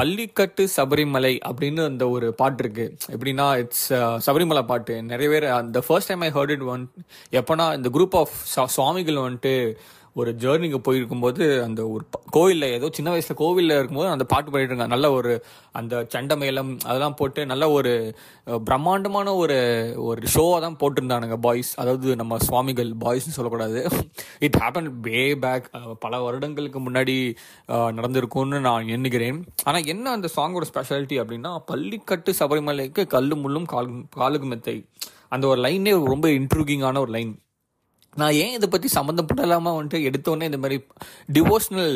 பள்ளிக்கட்டு சபரிமலை அப்படின்னு அந்த ஒரு பாட்டு இருக்கு. எப்படின்னா இட்ஸ் uh, சபரிமலை பாட்டு. நிறைய பேர் அந்த first time I heard it one எப்போனா இந்த குரூப் ஆஃப் சுவாமிகள் வந்துட்டு ஒரு ஜேர்னிக்கு போயிருக்கும்போது அந்த ஒரு கோவிலில் கோவில்ல ஏதோ சின்ன வயசில் கோவிலில் இருக்கும்போது அந்த பாட்டு பாடிட்டு இருக்காங்க நல்ல ஒரு அந்த சண்டமேளம் அதெல்லாம் போட்டு நல்ல ஒரு பிரம்மாண்டமான ஒரு ஒரு ஷோவாக தான் போட்டிருந்தானுங்க பாய்ஸ் அதாவது நம்ம சுவாமிகள் பாய்ஸ்னு சொல்லக்கூடாது. இட் ஹேப்பன் வே பேக் பல வருடங்களுக்கு முன்னாடி நடந்திருக்கும்னு நான் எண்ணுகிறேன். ஆனால் என்ன அந்த சாங்கோட ஸ்பெஷாலிட்டி அப்படின்னா பள்ளிக்கட்டு சபரிமலைக்கு கல்லு முள்ளும் கால் காலுக்கு மெத்தை. அந்த ஒரு லைனே ரொம்ப இன்ட்ரூகிங்கான ஒரு லைன் நான் ஏன் இதை பற்றி சம்மந்தப்படலாமா வந்துட்டு எடுத்தோடனே இந்த மாதிரி டிவோஷனல்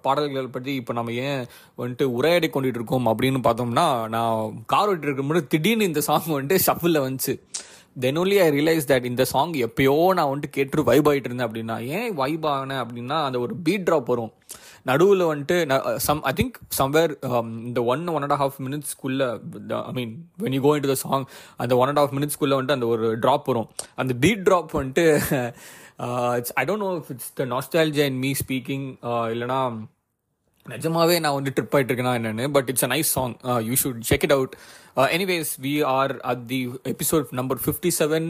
பாடல்கள் பற்றி இப்போ நம்ம ஏன் வந்துட்டு உரையாடி கொண்டுட்டு இருக்கோம் அப்படின்னு பார்த்தோம்னா நான் கார் ஓட்டிட்டு இருக்கும்போது திடீர்னு இந்த சாங் வந்துட்டு ஷஃபில் வந்துச்சு. Then only I realise that இந்த சாங் எப்பயோ நான் வந்துட்டு கேட்டு வைப் ஆகிட்டு இருந்தேன் அப்படின்னா ஏன் வைப் ஆனேன் அப்படின்னா அந்த ஒரு பீட் ட்ராப் வரும். நடுவில் வந்துட்டு சம் ஐ திங்க் சம்வேர் இந்த one one and half மினிட்ஸ்க்குள்ள I mean when you go into the song அந்த ஒன் அண்ட் ஹாஃப் மினிட்ஸ்க்குள்ள வந்துட்டு அந்த ஒரு ட்ராப் வரும். அந்த பீட் ட்ராப் வந்துட்டு it's I don't know if it's the nostalgia and me speaking இல்லைனா நிஜமாவே நான் வந்து ட்ரிப் ஆகிட்டு இருக்கேனா என்னன்னு but it's a nice song you should check it out anyways we are at the episode number fifty seven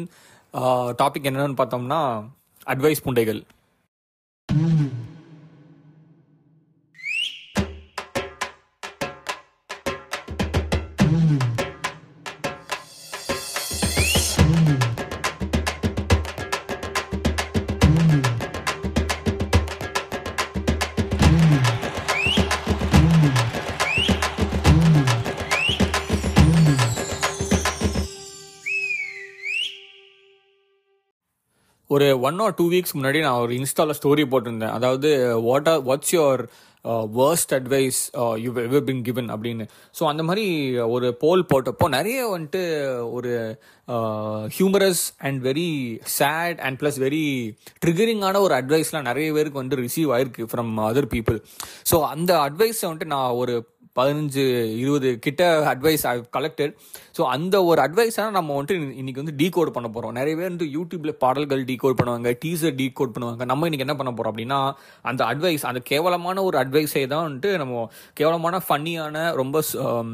topic என்னென்னு பார்த்தோம்னா advice புண்டைகள். ஒரு ஒன் ஆர் டூ வீக்ஸ் முன்னாடி நான் ஒரு இன்ஸ்டாவில் ஸ்டோரி போட்டிருந்தேன். அதாவது what are what's your worst advice you ever been given அப்படின்னு. ஸோ அந்த மாதிரி uh, ஒரு போல் போட்டப்போ நிறைய வந்துட்டு ஒரு humorous and very sad and plus very ட்ரிகரிங்கான ஒரு அட்வைஸ்லாம் நிறைய பேருக்கு வந்து ரிசீவ் ஆயிருக்கு ஃப்ரம் அதர் பீப்புள் ஸோ அந்த அட்வைஸை வந்துட்டு நான் ஒரு பதினஞ்சு இருபது கிட்ட அட்வைஸ் ஐ கலெக்டட் ஸோ அந்த ஒரு அட்வைஸாக நம்ம வந்துட்டு இன்னி- இன்னைக்கு வந்து டீகோட் பண்ண போகிறோம் நிறைய பேர் வந்து யூடியூப்பில் பாடல்கள் டீகோட் பண்ணுவாங்க டீசர் டீகோட் பண்ணுவாங்க. நம்ம இன்னைக்கு என்ன பண்ண போகிறோம் அப்படின்னா அந்த அட்வைஸ் அந்த கேவலமான ஒரு அட்வைஸை தான் வந்துட்டு நம்ம கேவலமான ஃபன்னியான ரொம்ப um,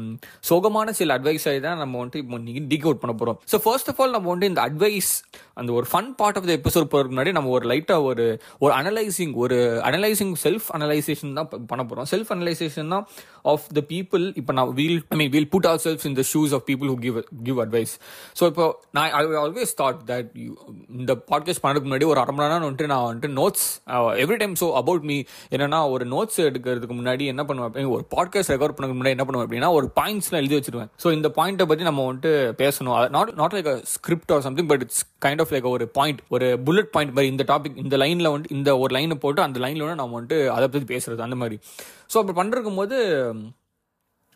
சோகமான சில அட்வைஸை தான் நம்ம வந்துட்டு இப்போ இன்றைக்கி டீகோட் பண்ண போகிறோம் ஸோ ஃபர்ஸ்ட் ஆஃப் ஆல் நம்ம வந்துட்டு இந்த அட்வைஸ் அந்த ஒரு fun part of the episode போகிறதுக்கு முன்னாடி நம்ம ஒரு லைட்டாக ஒரு ஒரு அனலைசிங் ஒரு அனலைசிங் செல்ஃப் அனலைசேஷன் தான் பண்ண போகிறோம் செல்ஃப் அனலைசேஷன் தான் ஆஃப் த பீப்புள் இப்போ நான் we'll I mean we'll put our self in the shoes of people who give give advice so இப்போ நான் ஐ ஆல்வேஸ் தாட் தட் இந்த பாட்காஸ்ட் பண்ணுறதுக்கு முன்னாடி ஒரு அரை மணி நேரம் வந்துட்டு நான் வந்துட்டு notes every time so about me என்னன்னா ஒரு நோட்ஸ் எடுக்கிறதுக்கு முன்னாடி என்ன பண்ணுவேன் ஒரு பாட்காஸ்ட் ரெக்கார்ட் பண்ணுறதுக்கு முன்னாடி என்ன பண்ணுவேன் அப்படின்னா ஒரு பாயிண்ட்ஸ்லாம் எழுதி வச்சிருவேன். ஸோ இந்த பாயிண்ட்டை பற்றி நம்ம வந்துட்டு பேசணும். Not not like a script or something but it's kind of like ஒரு பாயிண்ட் ஒரு புல்லட் பாயிண்ட் மாதிரி இந்த டாபிக் இந்த லைனில் வந்துட்டு இந்த ஒரு லைனை போட்டு அந்த லைனில் வந்து நம்ம வந்துட்டு அதை பற்றி பேசுறது அந்த மாதிரி. ஸோ அப்படி பண்ணுறக்கும் போது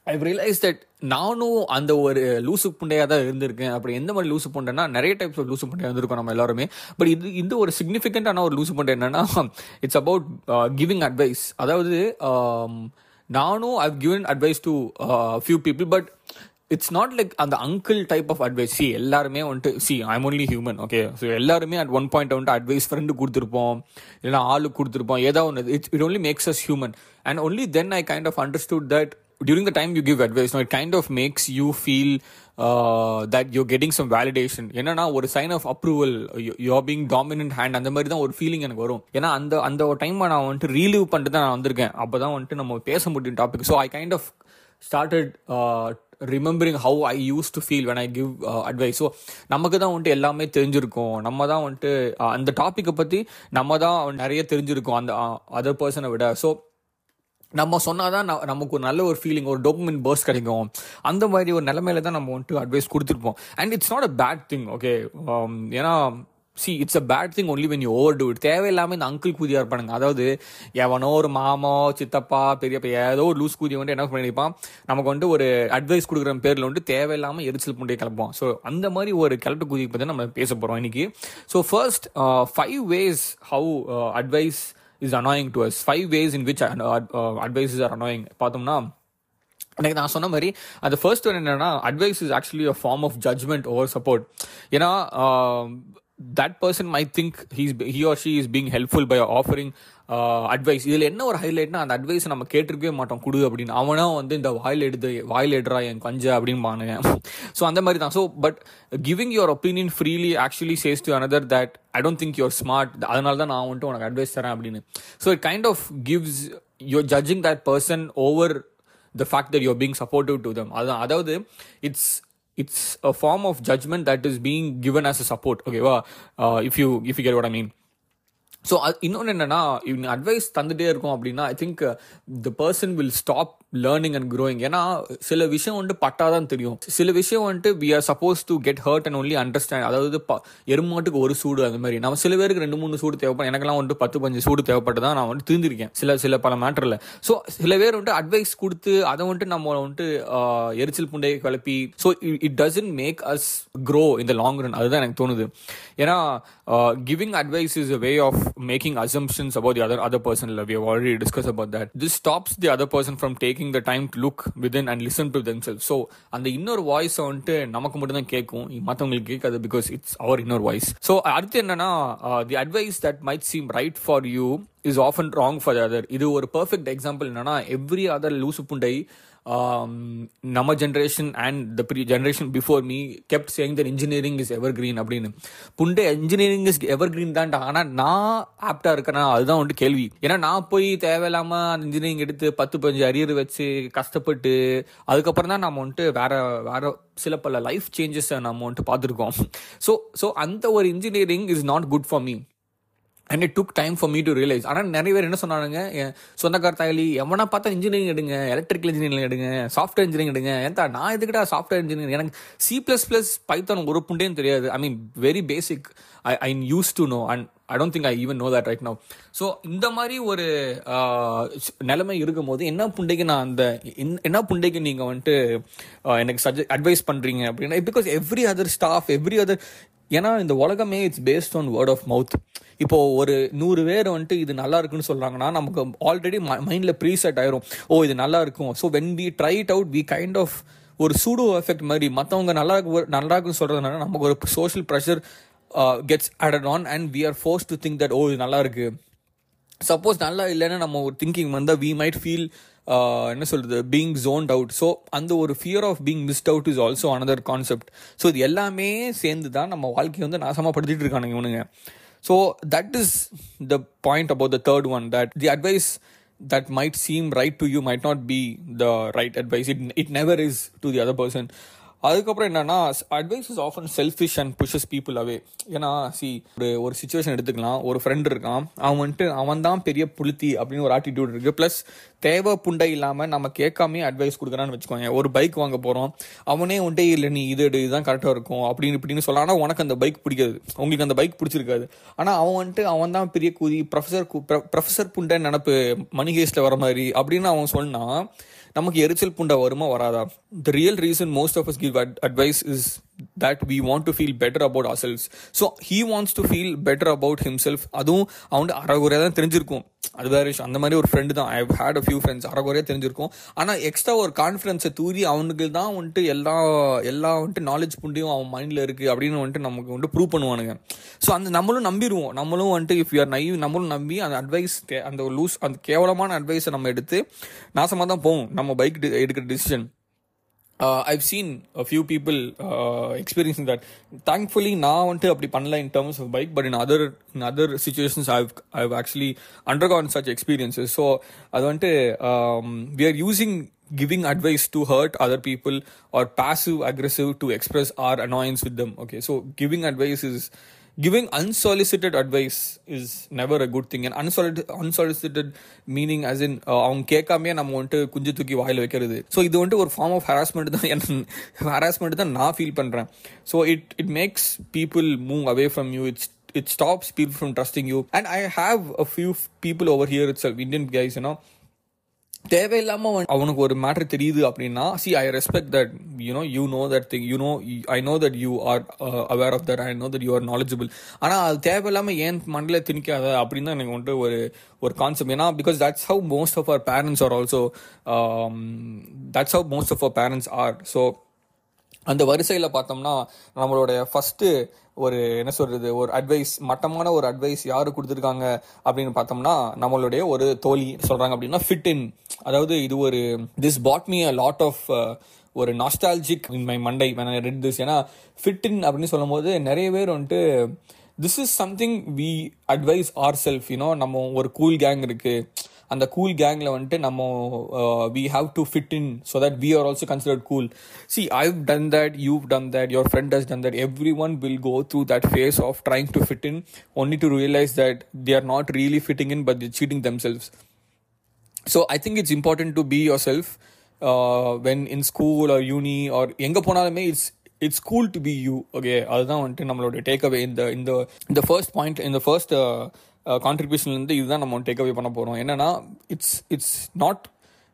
ஐ ரியலைஸ் தட் நானும் அந்த ஒரு லூசு புண்டையாக தான் இருந்திருக்கேன். அப்படி எந்த மாதிரி லூசு புண்டைனா நிறைய டைப்ஸ் ஆஃப் லூசு புண்டையாக இருந்திருக்கோம் நம்ம எல்லாருமே. பட் இது இந்த ஒரு சிக்னிஃபிகண்டான ஒரு லூசு புண்டை என்னன்னா இட்ஸ் அபவுட் கிவிங் அட்வைஸ் அதாவது um, நானும் I've given advice to few people but it's not like அந்த uncle type of advice see எல்லாருமே வந்துட்டு see I'm only human okay so எல்லாருமே அட் ஒன் பாயிண்ட் வந்துட்டு அட்வைஸ் ஃப்ரெண்டு கொடுத்துருப்போம். இல்லைனா ஆளுக்கு கொடுத்துருப்போம். ஏதாவது ஒன்று it's it only makes us human and only then I kind of understood that during the time you give advice no, it kind of makes you feel uh, that you're getting some என்னன்னா ஒரு sign of approval you're being dominant hand அந்த மாதிரி தான் ஒரு feeling எனக்கு வரும். ஏன்னா அந்த அந்த ஒரு டைம் நான் வந்துட்டு ரீலீவ் பண்ணிட்டு தான் நான் வந்திருக்கேன். அப்போ தான் வந்துட்டு நம்ம பேச முடியும் topic so I kind of started remembering how I use to feel when I give advice so நமக்கு தான் வந்துட்டு எல்லாமே தெரிஞ்சிருக்கும். நம்ம தான் வந்துட்டு uh, அந்த டாப்பிக்கை பற்றி நம்ம தான் நிறைய தெரிஞ்சிருக்கோம். அந்த uh, அதர் பர்சனை விட. ஸோ நம்ம சொன்னாதான் ந- நமக்கு ஒரு நல்ல ஒரு ஃபீலிங் ஒரு டோக்குமெண்ட் பர்ஸ் கிடைக்கும். அந்த மாதிரி ஒரு நிலைமையில தான் நம்ம வந்துட்டு அட்வைஸ் கொடுத்துருப்போம். And it's not a bad thing okay ஏன்னா see it's a bad thing only when you overdo it தேவையில்லாமல் இந்த அங்கிள் கூதியாக இருப்பானுங்க. அதாவது எவனோ ஒரு மாமோ சித்தப்பா பெரியப்பா ஏதோ ஒரு லூஸ் கூதியை வந்துட்டு என்ன பண்ணியிருப்பான் நமக்கு வந்துட்டு ஒரு அட்வைஸ் கொடுக்குற பேரில் வந்துட்டு தேவையில்லாமல் எரிச்சல் பண்ணிட்டு கிளப்போம் ஸோ அந்த மாதிரி ஒரு கிளட்டு கூதியை பற்றி நம்ம பேச போகிறோம் இன்னைக்கு. So first five ways how advice is annoying to us five ways in which advices are annoying பார்த்தோம்னா எனக்கு நான் சொன்ன மாதிரி அந்த ஃபர்ஸ்ட் ஒன் என்னன்னா advice is actually a form of judgement over support ஏன்னா that person my think he's he or she is being helpful by offering advice இதில் என்ன ஒரு ஹைலைட்னா அந்த அட்வைஸ் நம்ம கேட்டிருக்கவே மாட்டோம். கொடு அப்படின்னு. அவனா வந்து இந்த வாயில் எடுத்து வாயில் எடுறா என் கஞ்ச அப்படின்னு பானுங்க ஸோ அந்த மாதிரி தான். So but giving your opinion freely actually says to another that I don't think your smart அதனால தான் நான் வந்துட்டு உனக்கு அட்வைஸ் தரேன் அப்படின்னு. So it kind of gives you're judging that person over the fact that you're being supportive to them அதான் அதாவது it's it's a form of judgment that is being given as a support. Okay well, uh, if you if you get what i mean so அது இன்னொன்று என்னென்னா இவங்க advice தந்துகிட்டே இருக்கும் அப்படின்னா I think the person will stop learning and growing ஏன்னா சில விஷயம் வந்துட்டு பட்டாதான் தெரியும். சில விஷயம் வந்துட்டு we are suppose to get hurt and only understand அதாவது ப எருமாட்டுக்கு ஒரு சூடு அந்த மாதிரி. நம்ம சில பேருக்கு ரெண்டு மூணு சூடு தேவைப்படும். எனக்கெல்லாம் வந்துட்டு பத்து பஞ்சு சூடு தேவைப்பட்டு தான் நான் வந்துட்டு திருந்திருக்கேன். சில சில பல மேட்டரில் ஸோ சில பேர் வந்துட்டு அட்வைஸ் கொடுத்து அதை வந்துட்டு நம்ம வந்துட்டு எரிச்சல் புண்டையை கிளப்பி so it doesn't make us grow இந்த லாங் ரன் அதுதான் எனக்கு தோணுது. ஏன்னா giving advice is a way of making assumptions about the other other person love. we have already discussed about that this stops the other person from taking the time to look within and listen to themselves so அந்த இன்னொரு voice வந்துட்டு நமக்கு மட்டும் தான் கேட்கும் மற்றவங்களுக்கு கேட்காது because it's our இன்னொரு வாய்ஸ் ஸோ அடுத்து என்னன்னா the advice that might seem right for you is often wrong for other இது ஒரு பர்ஃபெக்ட் எக்ஸாம்பிள் என்னன்னா எவ்ரி அதர் லூசு புண்டை Um, நம்ம generation and the pre generation before me kept saying that engineering is evergreen அப்படின்னு. புண்டே engineering is evergreen தான்டா. ஆனால் நான் ஆப்டாக இருக்கேனா? அதுதான் வந்துட்டு கேள்வி. ஏன்னா நான் போய் தேவையில்லாமல் அந்த இன்ஜினியரிங் எடுத்து பத்து பஞ்சு அரியர் வச்சு கஷ்டப்பட்டு அதுக்கப்புறம் தான் நம்ம வந்துட்டு வேற வேற சில பல லைஃப் சேஞ்சஸை நம்ம வந்துட்டு பார்த்துருக்கோம். ஸோ ஸோ அந்த ஒரு engineering is not good for me and it took time for me to realise ஆனால் நிறைய பேர் என்ன சொன்னாங்க என் சொந்தக்கார தாயலி எவனா பார்த்தா இன்ஜினியரிங் எடுங்க எலக்ட்ரிக்கல் இன்ஜினியரிங் எடுங்க சாஃப்ட்வேர் இன்ஜினியரிங் எடுங்க. ஏன்டா நான் எதுக்கிட்ட சாஃப்ட்வேர் இன்ஜினியரிங் எனக்கு சி ப்ளஸ் ப்ளஸ் பைத்தான் ஒரு புண்டேன்னு தெரியாது. I mean very basic I I use to know and I don't think I even know that right no so இந்த மாதிரி ஒரு நிலைமை இருக்கும் போது என்ன புண்டைக்கு நான் அந்த என்ன புண்டைக்கு நீங்கள் வந்துட்டு எனக்கு சஜ அட்வைஸ் பண்ணுறீங்க அப்படின்னா because every other stuff every other ஏன்னா இந்த உலகமே it's based on word of mouth இப்போ ஒரு நூறு பேர் வந்துட்டு இது நல்லா இருக்குன்னு சொல்கிறாங்கன்னா நமக்கு ஆல்ரெடி மைண்டில் ப்ரீசெட் ஆயிரும். ஓ இது நல்லா இருக்கும். So when we try it out we kind of ஒரு சூடோ எஃபெக்ட் மாதிரி மற்றவங்க நல்லா இருக்கு நல்லா இருக்குன்னு சொல்கிறதுனால நமக்கு ஒரு social pressure gets added on and we are force to think that ஓ இது நல்லா இருக்கு. சப்போஸ் நல்லா இல்லைன்னா நம்ம ஒரு திங்கிங் வந்தால் வி மைட் ஃபீல் என்ன சொல்கிறது பீங் ஜோன்ட் அவுட் ஸோ அந்த ஒரு fear of being missed out is also another concept so இது எல்லாமே சேர்ந்து தான் நம்ம வாழ்க்கையை வந்து நாசமாப்படுத்திட்டு இருக்கானுங்க இவனுங்க. So that is the point about the third one that the advice that might seem right to you might not be the right advice. It, it never is to the other person. அதுக்கப்புறம் என்னன்னா advice is often selfish and pushes people away ஏன்னா C ஒரு ஒரு situation எடுத்துக்கலாம். ஒரு friend இருக்கான். அவன் வந்துட்டு அவன் தான் பெரிய புளுத்தி அப்படின்னு ஒரு ஆட்டிடியூட் இருக்கு. ப்ளஸ் தேவை புண்டை இல்லாமல் நம்ம கேட்காமே அட்வைஸ் கொடுக்குறான்னு வச்சுக்கோங்க ஒரு பைக் வாங்க போகிறோம் அவனே வந்துட்டே இல்லை நீ இது எடு இதுதான் கரெக்டாக இருக்கும். அப்படின்னு இப்படின்னு சொல்லலாம் ஆனால் உனக்கு அந்த பைக் பிடிக்காது. உங்களுக்கு அந்த பைக் பிடிச்சிருக்காது. ஆனால் அவன் வந்துட்டு அவன் தான் பெரிய கூதி ப்ரொஃபஸர் ப்ரொஃபஸர் புண்டை நினப்பு மணிகேஸில் வர மாதிரி அப்படின்னு அவன் சொன்னான் நமக்கு எரிச்சல் புண்டை வருமா வராதா? The real reason most of us give advice is that we want to feel better about ourselves so he wants to feel better about himself அதுவும் அவன் அறகுறையாக தான் தெரிஞ்சிருக்கும். அது வேற விஷயம். அந்த மாதிரி ஒரு ஃப்ரெண்டு தான். I hate a few friends அறகுறையாக தெரிஞ்சிருக்கும். ஆனால் எக்ஸ்ட்ரா ஒரு கான்ஃபிடன்ஸை தூரி அவனுக்கு தான் வந்துட்டு எல்லா எல்லா வந்துட்டு நாலேஜ் புண்டியும் அவன் மைண்டில் இருக்குது அப்படின்னு வந்துட்டு நமக்கு வந்துட்டு ப்ரூவ் பண்ணுவானுங்க. ஸோ அந்த நம்மளும் நம்பிடுவோம். நம்மளும் வந்துட்டு இஃப் யூஆர் நைவ் நம்மளும் நம்பி அந்த அட்வைஸ் அந்த லூஸ் அந்த கேவலமான அட்வைஸை நம்ம எடுத்து நாசமாக தான் போவோம் நம்ம பைக் எடுக்கிற decision uh, I've seen a few people uh, experiencing that. Thankfully, now onto apply panla in terms of bike, but in other in other situations, I've I've actually undergone such experiences. So, adante um, we are using giving advice to hurt other people or passive aggressive to express our annoyance with them. Okay, so giving advice is giving unsolicited advice is never a good thing and unsolicited, unsolicited meaning as in uh, அவங்க கேட்காமே நம்ம வந்துட்டு குஞ்சு தூக்கி வாயில் வைக்கிறது so இது வந்துட்டு ஒரு ஃபார்ம் ஆஃப் ஹராஸ்மெண்ட் தான் என் ஹராஸ்மெண்ட் தான் நான் ஃபீல் பண்ணுறேன் so it it makes people move away from you it's it stops people from trusting you and i have a few people over here itself indian guys you know தேவையில்லாம அவனுக்கு ஒரு matter தெரியுது அப்படின்னா see I respect that you know you know that thing you know I know that you are aware of that I know that you are knowledgeable ஆனால் அது தேவையில்லாமல் ஏன் மண்டல திணிக்காத அப்படின்னு தான் எனக்கு வந்துட்டு ஒரு ஒரு கான்செப்ட் ஏன்னா because that's how most of our parents are also that's how most of our parents are so அந்த வரிசையில் பார்த்தோம்னா நம்மளுடைய ஃபஸ்ட்டு ஒரு என்ன சொல்கிறது ஒரு அட்வைஸ் மட்டமான ஒரு அட்வைஸ் யார் கொடுத்துருக்காங்க அப்படின்னு பார்த்தோம்னா நம்மளுடைய ஒரு தோழி சொல்கிறாங்க அப்படின்னா ஃபிட் இன் அதாவது இது ஒரு this bought me a lot of ஒரு நாஸ்டாலஜிக் இன் மை மண்டை ரெட் திஸ் ஏன்னா ஃபிட் இன் அப்படின்னு சொல்லும் போது நிறைய பேர் வந்துட்டு this is something we advice our self you know நம்ம ஒரு கூல் கேங் இருக்குது அந்த கூல் கேங்கில் வந்துட்டு நம்ம we have to fit in so that we are also considered cool see I've done that you've done that your friend has done that every one will go through that phase of trying to fit in only to realise that they are not really fitting in but cheating themselves so I think it's important to be yourself when in school or uni or எங்கே போனாலுமே it's it's cool to be you okay அதுதான் வந்துட்டு நம்மளோட take away இந்த இந்த இந்த first point இந்த first கான்ட்ரிபியூஷன்லேருந்து இதுதான் நம்ம டேக் அவே பண்ண போகிறோம் என்னன்னா it's it's not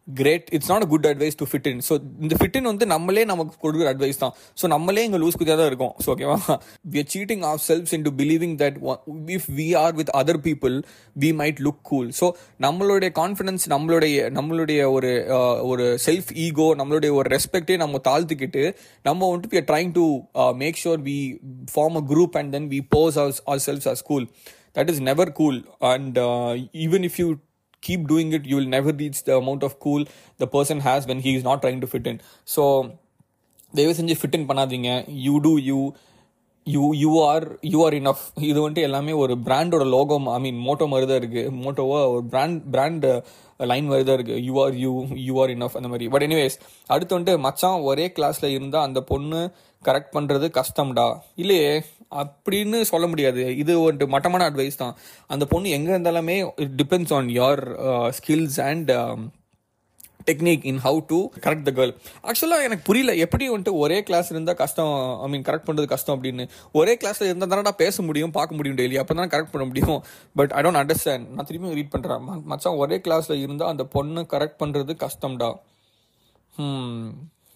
great it's not good advice to fit in so இந்த ஃபிட் இன் வந்து நம்மளே நமக்கு கொடுக்குற அட்வைஸ் தான். ஸோ நம்மளே இங்கே லூஸ் குதியாக தான் இருக்கும். ஸோ ஓகேவா we? Are cheating of selves in to believing that if we are with other people we might look cool so நம்மளுடைய கான்ஃபிடன்ஸ் நம்மளுடைய நம்மளுடைய ஒரு ஒரு செல்ஃப் ஈகோ நம்மளுடைய ஒரு ரெஸ்பெக்டே நம்ம தாழ்த்துக்கிட்டு நம்ம வந்துட்டு we are trying to make sure we form a group and then we pose our ourselves or school that is never cool. And uh, even if you keep doing it you will never reach the amount of cool the person has when he is not trying to fit in. So தயவு செஞ்சு fit in பண்ணாதீங்க. You do you you you are you are enough இது வந்துட்டு எல்லாமே ஒரு பிராண்டோட logo I mean motto மாதிரி தான் இருக்குது மோட்டோவாக ஒரு பிராண்ட் பிராண்ட் லைன் மாதிரி தான் இருக்குது you are you you are enough அந்த மாதிரி. பட் எனிவேஸ் அடுத்து வந்துட்டு மச்சான் ஒரே கிளாஸில் இருந்தால் அந்த பொண்ணு கரெக்ட் பண்ணுறது கஷ்டம்டா. இல்லையே அப்படின்னு சொல்ல முடியாது. இது ஒரு மட்டமான அட்வைஸ் தான். அந்த பொண்ணு எங்கே இருந்தாலுமே it depends on your skills and technique in how to correct the girl ஆக்சுவலாக எனக்கு புரியல. எப்படி வந்துட்டு ஒரே கிளாஸ் இருந்தால் கஷ்டம் ஐ மீன் கரெக்ட் பண்ணுறது கஷ்டம் அப்படின்னு. ஒரே கிளாஸில் இருந்தால் தானடா பேச முடியும் பார்க்க முடியும் டெய்லி அப்போ தானே கரெக்ட் பண்ண முடியும். பட் ஐ டோன்ட் அண்டர்ஸ்டாண்ட் நான் திரும்பி ரீட் பண்ணுறேன் மச்சான் ஒரே கிளாஸில் இருந்தால் அந்த பொண்ணு கரெக்ட் பண்ணுறது கஷ்டம்டா. Hmm.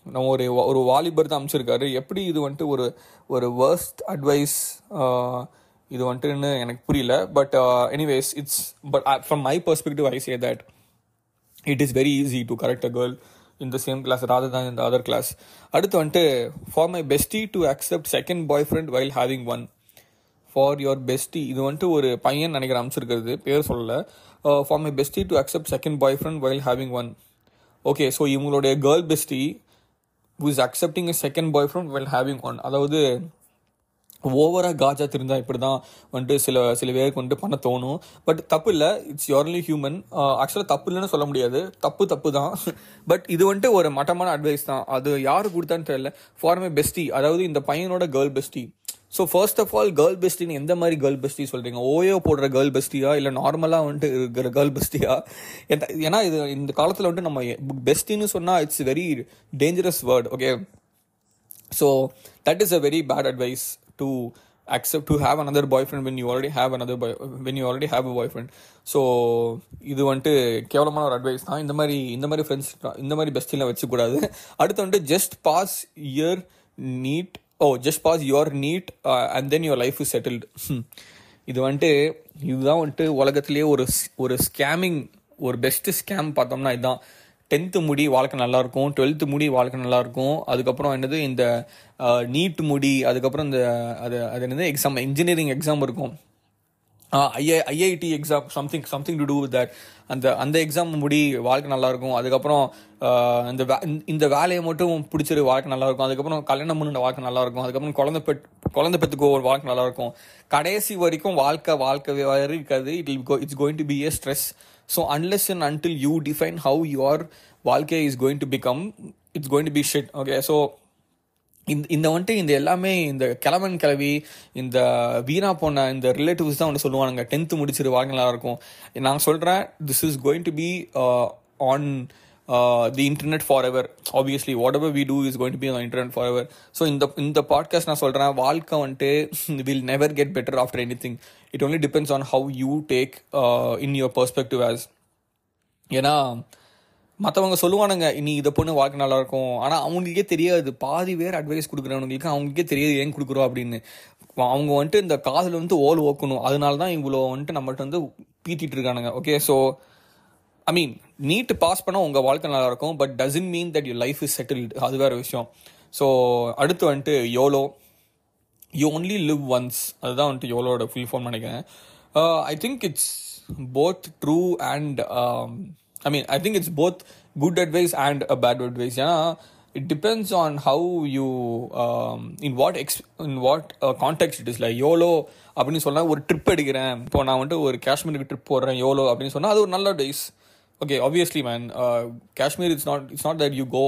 நம்ம ஒரு ஒரு வாலிபர் தான் அமைச்சிருக்காரு. எப்படி இது வந்துட்டு ஒரு ஒரு வேர்ஸ்ட் அட்வைஸ் இது வந்துட்டுன்னு எனக்கு புரியல. But anyways it's but from my perspective I say that it is very easy to correct a girl இந்த சேம் கிளாஸ் ராதர் தான் இந்த அதர் கிளாஸ் அடுத்து வந்துட்டு for my bestie to accept second boyfriend while having one for your bestie இது வந்துட்டு ஒரு பையன் நினைக்கிற அமைச்சிருக்கிறது. பேர் சொல்லலை. For my bestie to accept second boyfriend while having one okay so இவங்களுடைய girl bestie who is accepting a second boyfriend well having one அதாவது ஓவராக காஜா திருந்தால் இப்படி தான் வந்துட்டு சில சில பேருக்கு வந்துட்டு பண்ண தோணும். பட் தப்பு இல்லை. இட்ஸ் யோர்லி ஹியூமன் ஆக்சுவலாக தப்பு இல்லைன்னு சொல்ல முடியாது. தப்பு தப்பு தான் பட் இது வந்துட்டு ஒரு மட்டமான அட்வைஸ் தான். அது யார் கொடுத்தான்னு தெரியல. ஃபார் மை பெஸ்டி அதாவது இந்த பையனோட girl bestie so first of all girl பெஸ்டின்னு எந்த மாதிரி கேர்ள் பெஸ்டி சொல்கிறீங்க ஓயோ போடுற கேர்ள் பெஸ்டியா இல்லை நார்மலாக வந்துட்டு இருக்கிற கேர்ள் பெஸ்டியா ஏன்னா இது இந்த காலத்தில் வந்துட்டு நம்ம பெஸ்டின்னு சொன்னால் it's very dangerous word okay so that is a very bad advice to accept to have another boyfriend when you already have another boy when you already have a boyfriend so இது வந்துட்டு கேவலமான ஒரு advice தான். இந்த மாதிரி இந்த மாதிரி friends இந்த மாதிரி பெஸ்டிலாம் வச்சுக்கூடாது. அடுத்து வந்துட்டு just pass year NEET oh just pass your NEET and then your life is settled இது வந்துட்டு இதுதான் வந்துட்டு உலகத்துலேயே ஒரு ஒரு ஸ்கேமிங் ஒரு பெஸ்ட் ஸ்கேம் பார்த்தோம்னா இதுதான் டென்த்து முடி வாழ்க்கை நல்லாயிருக்கும் டுவெல்த்து முடி வாழ்க்கை நல்லாயிருக்கும். அதுக்கப்புறம் என்னது இந்த uh, நீட் முடி அதுக்கப்புறம் இந்த அது அது என்னது எக்ஸாம் இன்ஜினியரிங் எக்ஸாம் இருக்கும். I I IIT exam something something to do with that அந்த அந்த எக்ஸாம் முடி வாழ்க்கை நல்லாயிருக்கும் அதுக்கப்புறம் இந்த இந்த வேலையை மட்டும் பிடிச்சிரு வாழ்க்கை நல்லாயிருக்கும் அதுக்கப்புறம் கல்யாணம் பண்ணுற வாழ்க்கை நல்லாயிருக்கும் அதுக்கப்புறம் குழந்தை பெட் குழந்தை பெற்றுக்கோ ஒரு வாழ்க்கை நல்லாயிருக்கும் கடைசி வரைக்கும் வாழ்க்கை வாழ்க்கை இருக்காது. It'll go it's going to be a stress so unless and until you define how your வாழ்க்கை is going to become it's going to be shit okay so இந்த இந்த வந்துட்டு இந்த எல்லாமே இந்த கிழவன் கிளவி இந்த வீணா போன இந்த ரிலேட்டிவ்ஸ் தான் வந்து சொல்லுவானுங்க. டென்த்து முடிச்சிரு வாழ்க்கை நல்லா இருக்கும். நான் சொல்கிறேன் this is going to be on the internet forever obviously whatever we do is going to be on internet forever so இந்த இந்த பாட்காஸ்ட் நான் சொல்கிறேன் வாழ்க்கை வந்துட்டு will never get better after anything it only depends on how you take in your perspective as ஏன்னா மற்றவங்க சொல்லுவானுங்க நீ இதை பொண்ணு வாழ்க்கை நல்லா இருக்கும். ஆனால் அவங்களுக்கே தெரியாது. பாதி பேர் அட்வைஸ் கொடுக்குறவங்களுக்கு அவங்களுக்கே தெரியாது ஏன் கொடுக்குறோம்? அப்படின்னு. அவங்க வந்துட்டு இந்த காதில் வந்து ஓல் ஓக்கணும். அதனால தான் இவ்வளோ வந்துட்டு நம்மள்ட்ட வந்து பீத்திட்டு இருக்கானுங்க. Okay so I mean NEET pass பண்ணால் உங்கள் வாழ்க்கை நல்லா இருக்கும் but doesn't mean that you life is settled அது வேறு விஷயம். ஸோ அடுத்து வந்துட்டு YOLO you only live once அதுதான் வந்துட்டு யோலோட ஃபுல் ஃபார்ம் நினைக்கிறேன். I think it's both true and I mean I think it's both good advice and a bad advice ஏன்னா it depends on how you in what ex in what context it is like YOLO அப்படின்னு சொன்னால் ஒரு trip எடுக்கிறேன். இப்போ நான் வந்துட்டு ஒரு காஷ்மீருக்கு ட்ரிப் போடுறேன் யோலோ அப்படின்னு சொன்னால் அது ஒரு நல்ல advice okay obviously man uh, kashmir it's not it's not that you go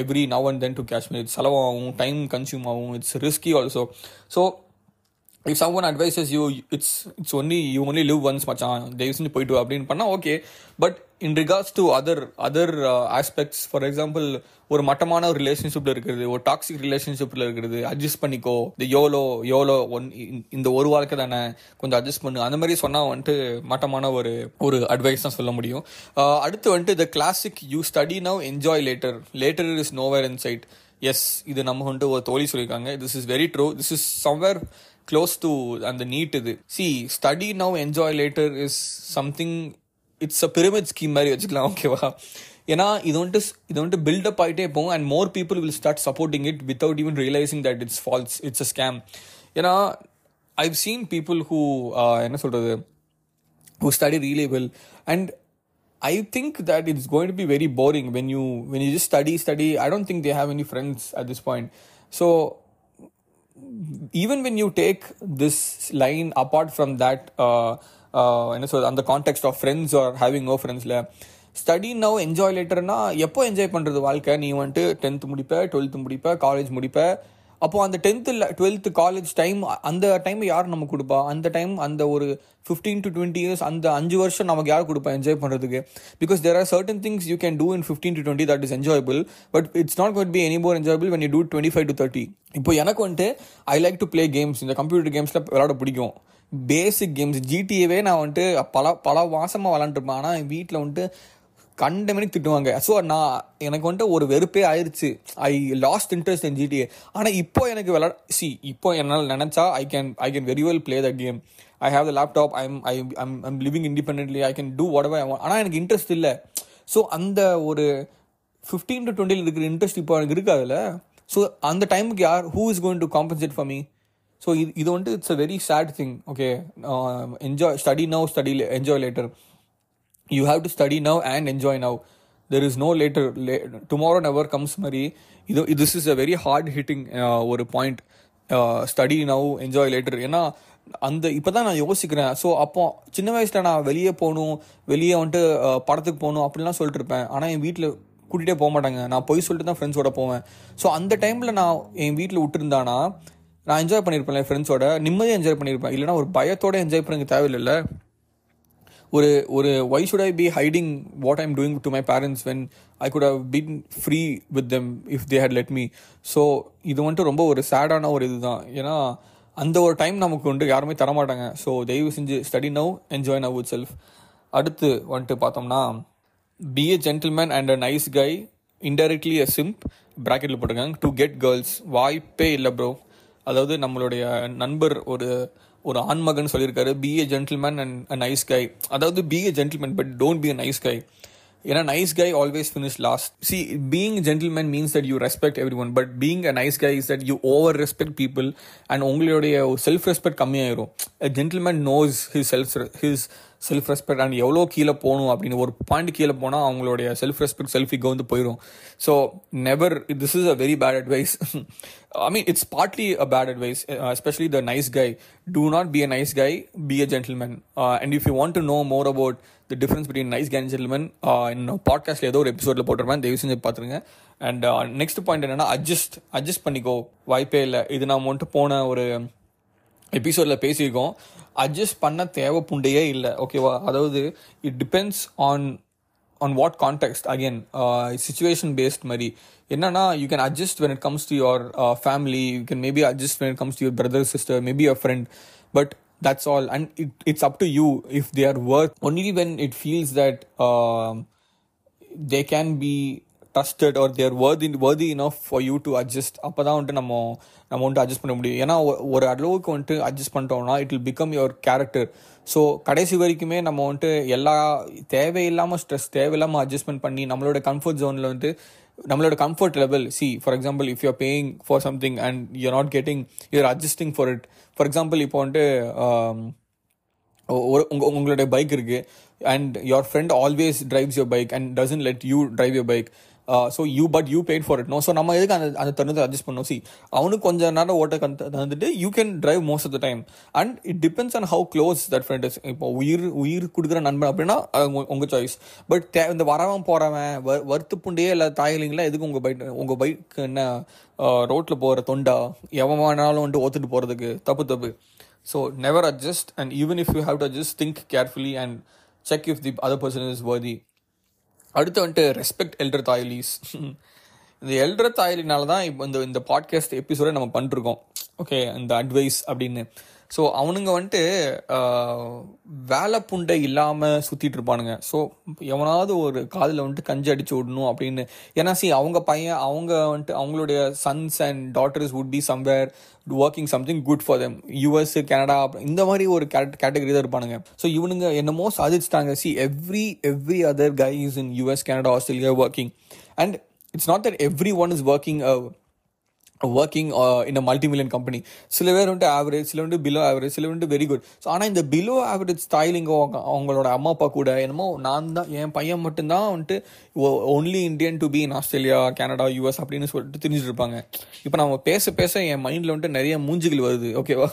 every now and then to kashmir. It's செலவாகும் time consume ஆகும் it's risky also. So if someone advises you it's it's only you only live once மச்சான். தயவு செஞ்சு போயிட்டு வா அப்படின்னு பண்ணா okay but in regards to other other aspects for example ஒரு மட்டமான ஒரு ரிலேஷன்ஷிப்ல இருக்கிறது ஒரு டாக்ஸிக் ரிலேஷன்ஷிப்ல இருக்கிறது அட்ஜஸ்ட் பண்ணிக்கோ இந்த யோலோ யோலோ ஒன் இந்த ஒரு வாழ்க்கை தானே கொஞ்சம் அட்ஜஸ்ட் பண்ணு அந்த மாதிரி சொன்னால் வந்துட்டு மட்டமான ஒரு ஒரு அட்வைஸ் தான் சொல்ல முடியும். அடுத்து வந்துட்டு the classic you study now enjoy later later is nowhere in sight yes இது நம்ம வந்துட்டு ஒரு தோழி சொல்லியிருக்காங்க. This is very true this is somewhere close to அந்த நீட் இது. See study now enjoy later is something it's a pyramid scheme மாதிரி வச்சுக்கலாம் ஓகேவா ஏன்னா இது வந்துட்டு இது வந்துட்டு பில்டப் ஆகிட்டே போகும் and more people will start supporting it without even realising that it's false it's a scam ஏன்னா ஐவ் சீன் பீப்புள் ஹூ என்ன சொல்றது who study really well and i think that it's going to be very boring when you when you just study study i don't think they have any friends at this point so even when you take this line apart from that uh, uh, Uh, என்ன சொல்றது அந்த context of friends are having no ஃப்ரெண்ட்ஸில் study no enjoy லேட்டர்னா எப்போ enjoy பண்ணுறது வாழ்க்கை? நீ வந்துட்டு tenth முடிப்ப டுவெல்த் முடிப்ப காலேஜ் முடிப்ப. அப்போது அந்த டென்த்தில் டுவெல்த்து காலேஜ் டைம் அந்த டைம் யார் நமக்கு கொடுப்பா? அந்த டைம் அந்த ஒரு ஃபிஃப்டீன் டு டுவெண்ட்டி இயர்ஸ் அந்த அஞ்சு வருஷம் நமக்கு யார் கொடுப்பா என்ஜாய் பண்ணுறதுக்கு because there are certain things you can do in fifteen to twenty that is enjoyable but it's not got be any more enjoyable when you do twenty five to thirty இப்போ எனக்கு வந்துட்டு I like to play games இந்த computer கேம்ஸில் விளையாட பிடிக்கும். பேசிக் games ஜிடிஏவே நான் வந்துட்டு பல பல மாசமாக விளாண்டுருப்பேன் ஆனால் என் வீட்டில் வந்துட்டு கண்ட மணி திட்டுவாங்க. ஸோ நான் எனக்கு வந்துட்டு ஒரு வெறுப்பே ஆயிடுச்சு I lost interest in GTA ஆனால் இப்போ எனக்கு விளாட சி இப்போ என்னால் நினச்சா I can I can very well play the game I have the laptop I'm I I'm I'm living independently I can do whatever ஆனால் எனக்கு இன்ட்ரெஸ்ட் இல்லை. ஸோ அந்த ஒரு ஃபிஃப்டீன் டு டுவெண்ட்டியில் இருக்கிற இன்ட்ரெஸ்ட் இப்போ எனக்கு இருக்காதுல்ல? ஸோ அந்த டைமுக்கு யார் who is going to compensate for me so இது இது வந்துட்டு it's a very sad thing okay enjoy study now study enjoy later you have to study now and enjoy now there is no later tomorrow never comes மாதிரி இது this is a very hard hitting ஒரு point study now enjoy later ஏன்னா அந்த இப்போ தான் நான் யோசிக்கிறேன். So அப்போ சின்ன வயசில் நான் வெளியே போகணும் வெளியே வந்துட்டு uh, படத்துக்கு போகணும் அப்படிலாம் சொல்லிட்டு இருப்பேன். ஆனால் என் வீட்டில் கூட்டிகிட்டே போக மாட்டாங்க. நான் போய் சொல்லிட்டு தான் ஃப்ரெண்ட்ஸோட போவேன். ஸோ அந்த டைமில் நான் என் வீட்டில் விட்டுருந்தானா நான் என்ஜாய் பண்ணியிருப்பேன் என் ஃப்ரெண்ட்ஸோட நிம்மதியாக என்ஜாய் பண்ணியிருப்பேன் இல்லைனா ஒரு பயத்தோட என்ஜாய் பண்ண தேவையில்லை ஒரு ஒரு why should I be hiding what I'm doing to my parents when I could have been free with them if they had let me so இது வந்துட்டு ரொம்ப ஒரு சேடான ஒரு இதுதான். ஏன்னா அந்த ஒரு டைம் நமக்கு வந்துட்டு யாருமே தரமாட்டாங்க. ஸோ தயவு செஞ்சு study now enjoy now with self அடுத்து வந்துட்டு பார்த்தோம்னா be a gentleman and a nice guy indirectly a simp ப்ராக்கெட்டில் போட்டிருக்காங்க. டு கெட் கேர்ள்ஸ் வாய்ப்பே இல்லை ப்ரோ அதாவது நம்மளுடைய நண்பர் ஒரு ஒரு ஆண்மகன் சொல்லியிருக்காரு be a gentleman and a nice guy அதாவது be a gentleman but don't be a nice guy ஏன்னா nice guy always finish last see being gentleman means that you respect every one but being a nice guy is that you over respect people and உங்களுடைய self respect கம்மியாயிரும் gentleman knows his self his self respect and எவ்வளோ கீழே போகணும் அப்படின்னு ஒரு point கீழே போனால் அவங்களுடைய self respect self வந்து போயிடும் so never this is a very bad advice I mean it's partly a bad advice especially the nice guy do not be a nice guy be a gentleman and if you want to know more about the difference between nice guy and gentleman இன்னும் பாட்காஸ்ட்டில் ஏதோ ஒரு எபிசோடில் போட்டிருப்பேன். தயவு செஞ்சு பார்த்துருங்க and next uh, point என்னென்னா அட்ஜஸ்ட் அட்ஜஸ்ட் பண்ணிக்கோ. வாய்ப்பே இல்லை. இது நான் வந்துட்டு போன ஒரு எபிசோடில் பேசியிருக்கோம். அட்ஜஸ்ட் பண்ண தேவை புண்டையே இல்லை. ஓகேவா அதாவது it depends on on what context again situation based மாதிரி. என்னன்னா you can adjust when it comes to your family you can maybe adjust when it comes to your brother sister maybe your friend but that's all. And it, it's up to you if they are worth. Only when it feels that um, they can trusted or there they are enough for you to adjust அப்போ தான் வந்துட்டு நம்ம நம்ம வந்துட்டு adjust பண்ண முடியும். ஏன்னா ஒரு அளவுக்கு வந்துட்டு அட்ஜஸ்ட் பண்ணிட்டோம்னா it will become your character so கடைசி வரைக்குமே நம்ம வந்துட்டு எல்லா தேவையில்லாமல் ஸ்ட்ரெஸ் தேவையில்லாமல் அட்ஜஸ்ட்மெண்ட் பண்ணி நம்மளோட கம்ஃபர்ட் ஜோனில் வந்துட்டு நம்மளோட comfort level see for example if you're paying for something and you're not getting you're adjusting for it for example இப்போ வந்துட்டு um, ஒரு உங்கள் உங்களுடைய பைக் இருக்குது and your friend always drives your bike and doesn't let you drive your bike so you but you paid for it no so நம்ம எதுக்கு அந்த அந்த தருணத்தை அட்ஜஸ்ட் பண்ணோம் சி அவனுக்கு கொஞ்சம் நேரம் ஓட்ட கந்து தந்துட்டு you can drive most of the time and it depends on how close that friend is இப்போ உயிர் உயிர் கொடுக்குற நண்பன் அப்படின்னா அது உங்க- உங்க சாய்ஸ் பட் தே இந்த வரவன் போறவன் வ- வறுத்து புண்டையே இல்லை தாயிலிங்களா எதுக்கு உங்க பைக் உங்க பைக் என்ன ரோட்ல போற தொண்டா? எவன் வேணாலும் வந்துட்டு ஓத்துட்டு போறதுக்கு. தப்பு தப்பு. So never adjust and even if you have to adjust think carefully and check if the other person is worthy. அடுத்து வந்துட்டு ரெஸ்பெக்ட் எல்டர் தாயலிஸ். இந்த எல்டர் தாயலினால தான் இப்போ இந்த இந்த பாட்காஸ்ட் எபிசோடை நம்ம பண்ணிருக்கோம். ஓகே இந்த அட்வைஸ் அப்படின்னு. ஸோ அவனுங்க வந்துட்டு வேலை புண்டை இல்லாமல் சுற்றிட்டு இருப்பானுங்க. ஸோ எவனாவது ஒரு காதில் வந்துட்டு கஞ்சி அடிச்சு விடணும் அப்படின்னு. ஏன்னா சி அவங்க பையன் அவங்க வந்துட்டு அவங்களுடைய sons and daughters would be somewhere working something good for them US Canada இந்த மாதிரி ஒரு கேட்டகரி தான் இருப்பானுங்க. ஸோ இவனுங்க என்னமோ சாதிச்சிட்டாங்க. See every every other guy is in US Canada Australia working and it's not that every one is working working in a multi million company சில பேர் வந்துட்டு ஆவரேஜ் சில வந்துட்டு பிலோ ஆவரேஜ் சில வந்துட்டு வெரி குட் ஸோ ஆனால் இந்த below average styling அவங்களோட அம்மா அப்பா கூட என்னமோ நான் தான் என் பையன் மட்டும்தான் வந்துட்டு only Indian to be in Australia Canada US அப்படின்னு சொல்லிட்டு தெரிஞ்சுட்டு இருப்பாங்க. இப்போ நம்ம பேச பேச என் மைண்டில் வந்துட்டு நிறைய மூஞ்சிகள் வருது ஓகேவா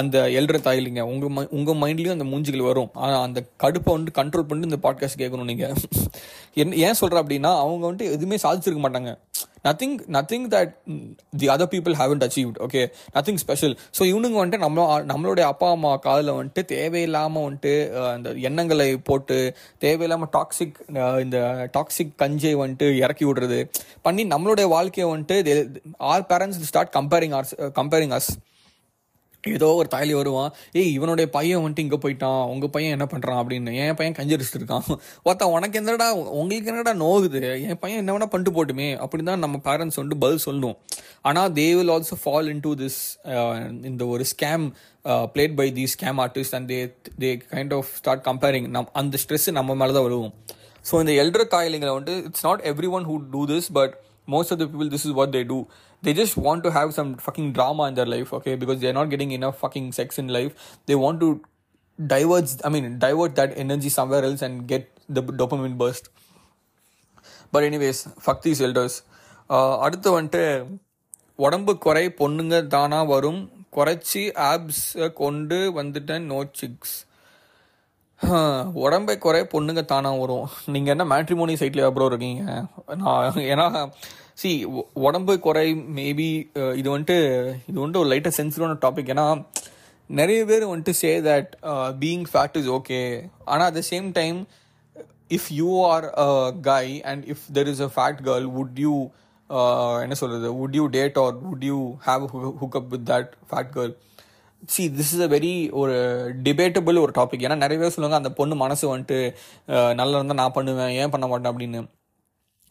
அந்த எல்ற தாயிலிங்க உங்கள் மை உங்கள் மைண்ட்லேயும் அந்த மூஞ்சிகள் வரும். ஆனால் அந்த கடுப்பை வந்துட்டு கண்ட்ரோல் பண்ணிட்டு இந்த பாட்காஸ்ட் கேட்கணும் நீங்கள் என் ஏன் சொல்கிறேன் அப்படின்னா அவங்க வந்துட்டு எதுவுமே சாதிச்சிருக்க மாட்டாங்க. Nothing nothing that the other people haven't achieved okay nothing special so இவனுங்க வந்துட்டு நம்ம நம்மளுடைய அப்பா அம்மா காதில் வந்துட்டு தேவையில்லாமல் வந்துட்டு அந்த எண்ணங்களை போட்டு தேவையில்லாமல் டாக்ஸிக் இந்த டாக்ஸிக் கஞ்சை வந்துட்டு இறக்கி விடுறது. பண்ணி நம்மளுடைய வாழ்க்கையை வந்துட்டு our parents start comparing ours comparing us ஏதோ ஒரு தாயலி வருவான் ஏய் இவனுடைய பையன் வந்துட்டு இங்கே போயிட்டான் உங்கள் பையன் என்ன பண்ணுறான் அப்படின்னு என் பையன் கஞ்சரிச்சுட்டு இருக்கான். ஒருத்தன் உனக்கு என்னடா உங்களுக்கு என்னடா நோகுது? என் பையன் என்ன வேணா பண்ணிட்டு போட்டுமே அப்படின்னு தான் நம்ம பேரண்ட்ஸ் வந்துட்டு பதில் சொல்லணும் ஆனால் they will also fall into this இந்த ஒரு scam played by the scam artist and they they kind of start comparing நம் அந்த ஸ்ட்ரெஸ் நம்ம மேலே தான் வருவோம் ஸோ இந்த எல்டர் காயிலிங்களை வந்துட்டு it's not every one who do this but most of the people this is what they do they just want to have some fucking drama in their life okay because they're not getting enough fucking sex in life they want to divert i mean divert that energy somewhere else and get the dopamine burst but anyways fuck these elders uh, அடுத்து வந்துட்டு உடம்பு குறை பொண்ணுங்க தானா வரும் குறைச்சி apps கொண்டு வந்துட்டேன் நோ சிக்ஸ் உடம்பை குறை பொண்ணுங்க தானா வரும் நீங்க என்ன மேட்ரிமோனி சைட்ல ப்ரோ இருக்கீங்க நான் ஏன்னா சி உடம்பு குறை மேபி இது வந்துட்டு இது வந்துட்டு ஒரு லைட்டாக சென்சிட்டிவான டாபிக் ஏன்னா நிறைய பேர் வந்துட்டு say that being fat is okay ஆனால் at the same time if you are a guy and if there is a fat girl would you என்ன சொல்கிறது would you date or would you have hookup with that fat girl see this is a very ஒரு debatable ஒரு topic ஏன்னா நிறைய பேர் சொல்லுவாங்க அந்த பொண்ணு மனசு வந்துட்டு நல்லா இருந்தால் நான் பண்ணுவேன் ஏன் பண்ண மாட்டேன் அப்படின்னு.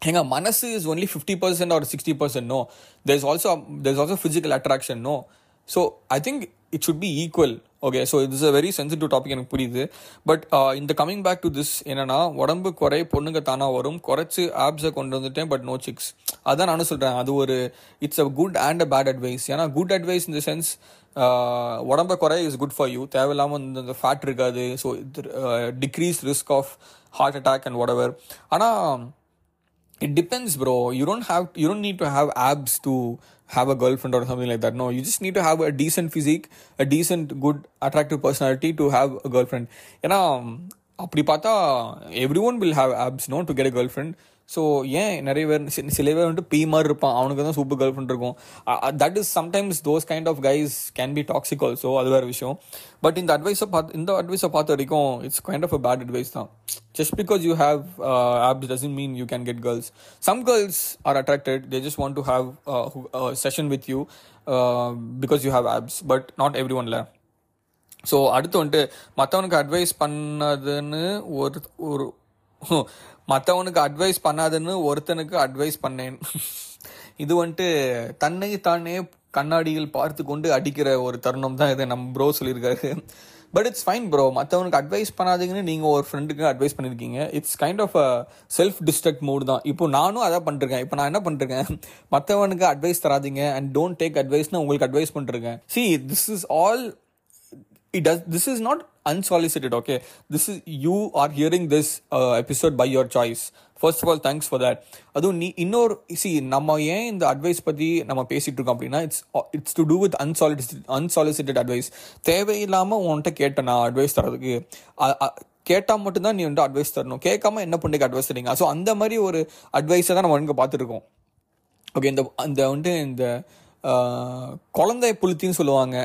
எங்க மனசு இஸ் ஒன்லி ஃபிஃப்டி பர்சன்ட் ஒரு sixty percent no there is also there is also physical attraction no so I think it should be equal okay so it's a very sensitive topic எனக்கு புரியுது. பட் இந்த coming back to this என்னன்னா உடம்பு குறை பொண்ணுங்க தானா வரும். குறைச்சு ஆப்ஸை கொண்டு வந்துட்டேன் பட் நோ சிக்ஸ் அதான் நானும் சொல்கிறேன் அது ஒரு it's a good and a bad advice ஏன்னா குட் அட்வைஸ் இந்த சென்ஸ் உடம்ப குறை இஸ் குட் ஃபார் யூ தேவையில்லாமல் இந்த ஃபேட் இருக்காது. So decrease risk of heart attack and whatever. ஆனால் it depends bro you don't have you don't need to have abs to have a girlfriend or something like that no you just need to have a decent physique a decent good attractive personality to have a girlfriend ஏன்னா அப்படி பார்த்தா everyone will have apps no to get a girlfriend So ஏன் நிறைய பேர் C- சில பேர் வந்துட்டு பீ மாதிரி இருப்பான். அவனுக்கு தான் சூப்பர் கேர்ள் ஃப்ரெண்ட் இருக்கும் that is sometimes those kind of guys can be toxic also அது வேறு விஷயம். பட் இந்த அட்வைஸை பார்த்து இந்த அட்வைஸை பார்த்த வரைக்கும் it's kind of a bad advice தான். Just because you have uh, abs doesn't mean you can get girls. Some girls are attracted; they just want to have uh, who- a session with you uh, because you have abs, but not everyone la. So அடுத்து வந்துட்டு மற்றவனுக்கு advice பண்ணதுன்னு ஒரு ஒரு மற்றவனுக்கு advice பண்ணாதுன்னு ஒருத்தனுக்கு advice பண்ணேன். இது வந்துட்டு தன்னை தானே கண்ணாடியில் பார்த்து கொண்டு அடிக்கிற ஒரு தருணம் தான் இதை. நம்ம ப்ரோ சொல்லியிருக்காரு. பட் இட்ஸ் ஃபைன் ப்ரோ மற்றவனுக்கு அட்வைஸ் பண்ணாதீங்கன்னு நீங்கள் ஒரு ஃப்ரெண்டுக்கு அட்வைஸ் பண்ணியிருக்கீங்க it's kind of a self destruct mood தான். இப்போ நானும் அதான் பண்ணிருக்கேன். இப்போ நான் என்ன பண்ணிருக்கேன்? மற்றவனுக்கு அட்வைஸ் தராதீங்க அண்ட் டோன்ட் டேக் அட்வைஸ்னு உங்களுக்கு அட்வைஸ் பண்ணிருக்கேன். See this is all it does this is not unsolicited okay? This is you are hearing this uh, episode by your choice. First of all thanks for that அதுவும் நீ இன்னொரு C நம்ம ஏன் இந்த advice பற்றி நம்ம பேசிகிட்டு இருக்கோம் அப்படின்னா it's it's to do with unsolicit unsolicited advice தேவையில்லாமல் உன்கிட்ட கேட்டேன் நான் அட்வைஸ் தரதுக்கு கேட்டால் மட்டும்தான் நீ வந்துட்டு அட்வைஸ் தரணும். கேட்காம என்ன பண்ணுக்கு அட்வைஸ் தரீங்க? ஸோ அந்த மாதிரி ஒரு அட்வைஸை தான் நம்ம ஒழுங்கு பார்த்துருக்கோம் ஓகே இந்த அந்த வந்துட்டு இந்த குழந்தை புளுத்தின்னு சொல்லுவாங்க.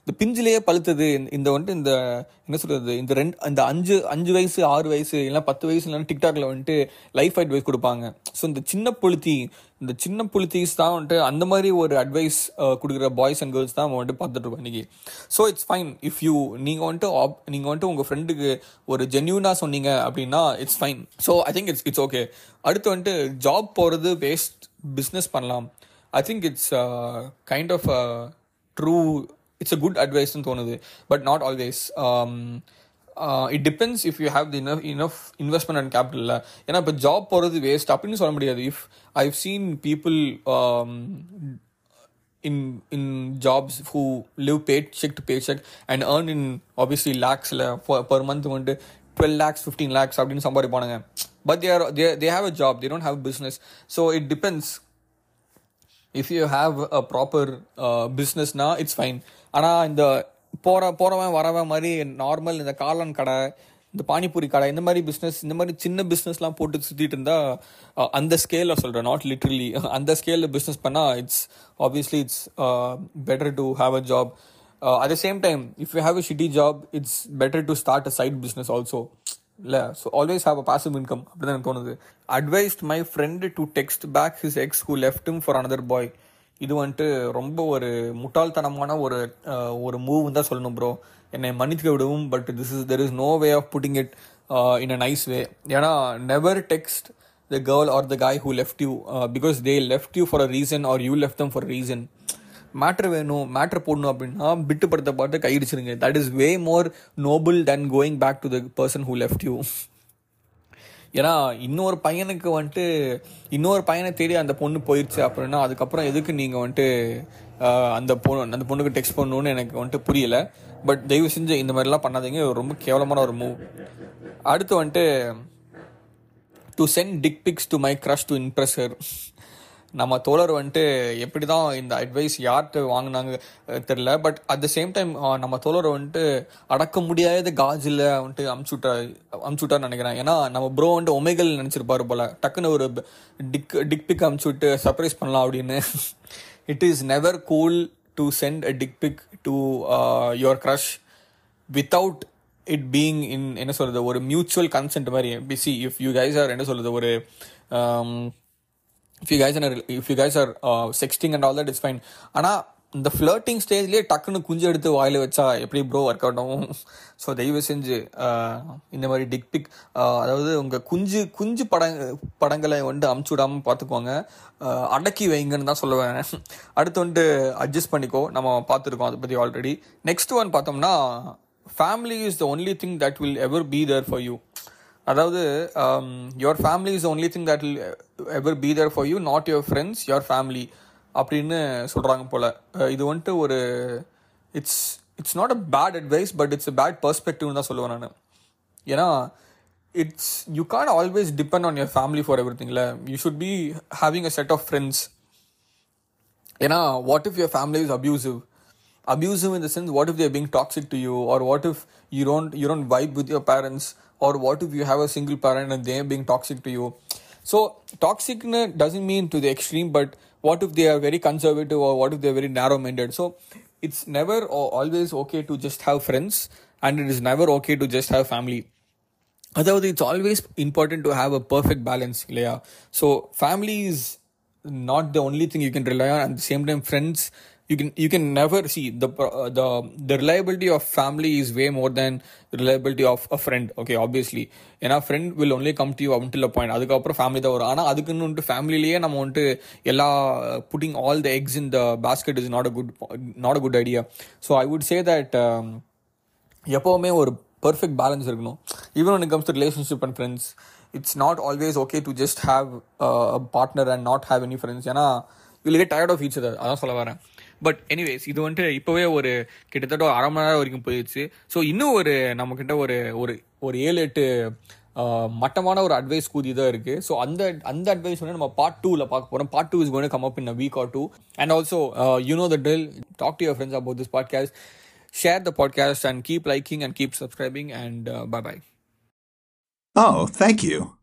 இந்த பிஞ்சிலேயே பழுத்தது இந்த வந்துட்டு இந்த என்ன சொல்கிறது இந்த ரெண்டு இந்த அஞ்சு அஞ்சு வயசு ஆறு வயசு இல்லைன்னா பத்து வயசு இல்லைன்னா டிக்டாக்ல வந்துட்டு லைஃப் அட்வைஸ் கொடுப்பாங்க. ஸோ இந்த சின்ன புளுத்தி இந்த சின்ன புளுத்திஸ் தான் வந்துட்டு அந்த மாதிரி ஒரு அட்வைஸ் கொடுக்குற பாய்ஸ் அண்ட் கேர்ள்ஸ் தான் வந்துட்டு பார்த்துட்ருக்கோம் இன்றைக்கி so it's fine if you நீங்கள் வந்துட்டு ஆப் நீங்கள் வந்துட்டு உங்கள் ஃப்ரெண்டுக்கு ஒரு ஜென்யூனாக சொன்னீங்க அப்படின்னா it's fine so I think it's it's okay அடுத்து வந்துட்டு ஜாப் போகிறது வேஸ்ட் பிஸ்னஸ் பண்ணலாம். I think it's uh, kind of a true, it's a good advice in தோணுது but not always. Um, uh, it depends if you have the enough, enough investment and capital. ஏன்னா இப்போ job போகிறது waste அப்படின்னு சொல்ல முடியாது if I've seen people in in jobs who live paycheck to paycheck and earn in obviously lakhs per month வந்துட்டு twelve lakhs fifteen lakhs அப்படின்னு சம்பாதிப்பானுங்க but there they they have a job they don't have business so it depends if you have a proper பிஸ்னஸ்னா it's fine ஆனால் இந்த போகிற போகிறவன் வரவன் மாதிரி normal இந்த காளான் கடை இந்த பானிபூரி கடை இந்த மாதிரி பிஸ்னஸ் இந்த மாதிரி சின்ன பிஸ்னஸ்லாம் போட்டு சுற்றிட்டு இருந்தால் அந்த ஸ்கேலில் சொல்கிறேன் நாட் லிட்ரலி அந்த ஸ்கேலில் பிஸ்னஸ் பண்ணால் it's obviously it's better to have a job at the same time if you have a shitty job it's better to start a side business also இல்லை so always have a passive income அப்படி தான் எனக்கு தோணுது. Advised my friend to text back his ex who left for another boy இது வந்துட்டு ரொம்ப ஒரு முட்டாள்தனமான ஒரு ஒரு மூவ் தான் சொல்லணும் ப்ரோ என்னை மன்னிக்க விடவும் but this is there is no way of putting it in a nice way ஏன்னா never text the girl or the guy who left you because they left you for a reason or you left them for reason matter வேணும் matter போடணும் அப்படின்னா விட்டுப்படுத்த பாட்டு கையடிச்சிருங்க. That is way more noble than going back to the person who left you ஏன்னா இன்னொரு பையனுக்கு வந்துட்டு இன்னொரு பையனை தேடி அந்த பொண்ணு போயிடுச்சு அப்படின்னா அதுக்கப்புறம் எதுக்கு நீங்கள் வந்துட்டு அந்த பொண்ணு அந்த பொண்ணுக்கு டெக்ஸ்ட் பண்ணணும்னு எனக்கு வந்துட்டு புரியல. பட் தயவு செஞ்சு இந்த மாதிரிலாம் பண்ணாதீங்க. ரொம்ப கேவலமான ஒரு மூவ் அடுத்து வந்துட்டு to send dick pics to my crush to impress her நம்ம தோழர் வந்துட்டு எப்படி தான் இந்த அட்வைஸ் யார்கிட்ட வாங்கினாங்க தெரில but at the same time நம்ம தோழர் வந்துட்டு அடக்க முடியாத காஜில் வந்துட்டு அமுச்சுட்டா அமுச்சுட்டான்னு நினைக்கிறேன். ஏன்னா நம்ம ப்ரோ வந்துட்டு ஒமைகள் நினச்சிருப்பாரு போல். டக்குன்னு ஒரு டிக் டிக் பிக் அமுச்சு விட்டு சர்ப்ரைஸ் பண்ணலாம் அப்படின்னு. It is never cool to send a dick pic to your crush without it being in என்ன சொல்கிறது ஒரு மியூச்சுவல் கன்சென்ட் மாதிரி. பிசி இஃப் யூ கைஸ் ஆர் என்ன சொல்கிறது ஒரு if you guys if you guys are sexting and all that is fine ஆனால் இந்த ஃப்ளர்ட்டிங் ஸ்டேஜ்லேயே டக்குன்னு குஞ்சு எடுத்து வாயில் வச்சா எப்படி ப்ரோ ஒர்க் அவுட் ஆகும்? ஸோ தயவு செஞ்சு uh, இந்த மாதிரி டிக் பிக் uh, அதாவது உங்கள் குஞ்சு குஞ்சு படங் படங்களை வந்துட்டு அமுச்சு விடாமல் பார்த்துக்கோங்க. Uh, அடக்கி வைங்கன்னு தான் சொல்லுவேன். அடுத்து வந்துட்டு அட்ஜஸ்ட் பண்ணிக்கோ. நம்ம பார்த்துருக்கோம் அதை பற்றி ஆல்ரெடி நெக்ஸ்ட் ஒன் பார்த்தோம்னா family is the only thing that will ever be there for you அதாவது your family is only thing that will ever be there for you not your friends your family அப்படின்னு சொல்கிறாங்க போல். இது வந்துட்டு ஒரு it's it's not a bad advice but it's a bad பர்ஸ்பெக்டிவ்னு தான் சொல்லுவேன் நான். ஏன்னா it's you can't always depend on your family for every திங்கில் you should be having a set of friends ஏன்னா what if your family is abusive abusive in the sense what if there being toxic to you or what if you don't you don't vibe with your parents or what if you have a single parent and they're being toxic to you so toxic doesn't mean to the extreme but what if they are very conservative or what if they're very narrow minded so it's never or always okay to just have friends and it is never okay to just have family அதாவது it's always important to have a perfect balance இல்லையா so family is not the only thing you can rely on at the same time friends you can you can never see the uh, the the reliability of family is way more than the reliability of a friend okay obviously. ஏன்னா friend will only come to you until a point. அதுக்கப்புறம் family தான் வரும். ஆனால் அதுக்குன்னு வந்துட்டு ஃபேமிலிலேயே நம்ம வந்துட்டு எல்லா putting all the eggs in the basket is not a good not a good idea so I would say that எப்போவுமே ஒரு பர்ஃபெக்ட் பேலன்ஸ் இருக்கணும். Even when comes to relationship and friends it's not always okay to just have partner and not have any friends ஏன்னா will get tired of each other அதான் சொல்ல வரேன். But anyways இது வந்துட்டு இப்போவே ஒரு கிட்டத்தட்ட ஒரு அரை மணி நேரம் வரைக்கும் போயிடுச்சு. ஸோ இன்னும் ஒரு நம்மக்கிட்ட ஒரு ஒரு ஒரு ஏழு எட்டு மட்டமான ஒரு அட்வைஸ் கூதி தான் இருக்குது ஸோ அந்த அந்த அட்வைஸ் வந்து நம்ம பார்ட் டூவில் பார்க்க போகிறோம் part two is gonna come up in a week or two and also you know the drill talk to your friends about this podcast share the podcast and keep liking and keep subscribing and uh, bye bye Oh, thank you.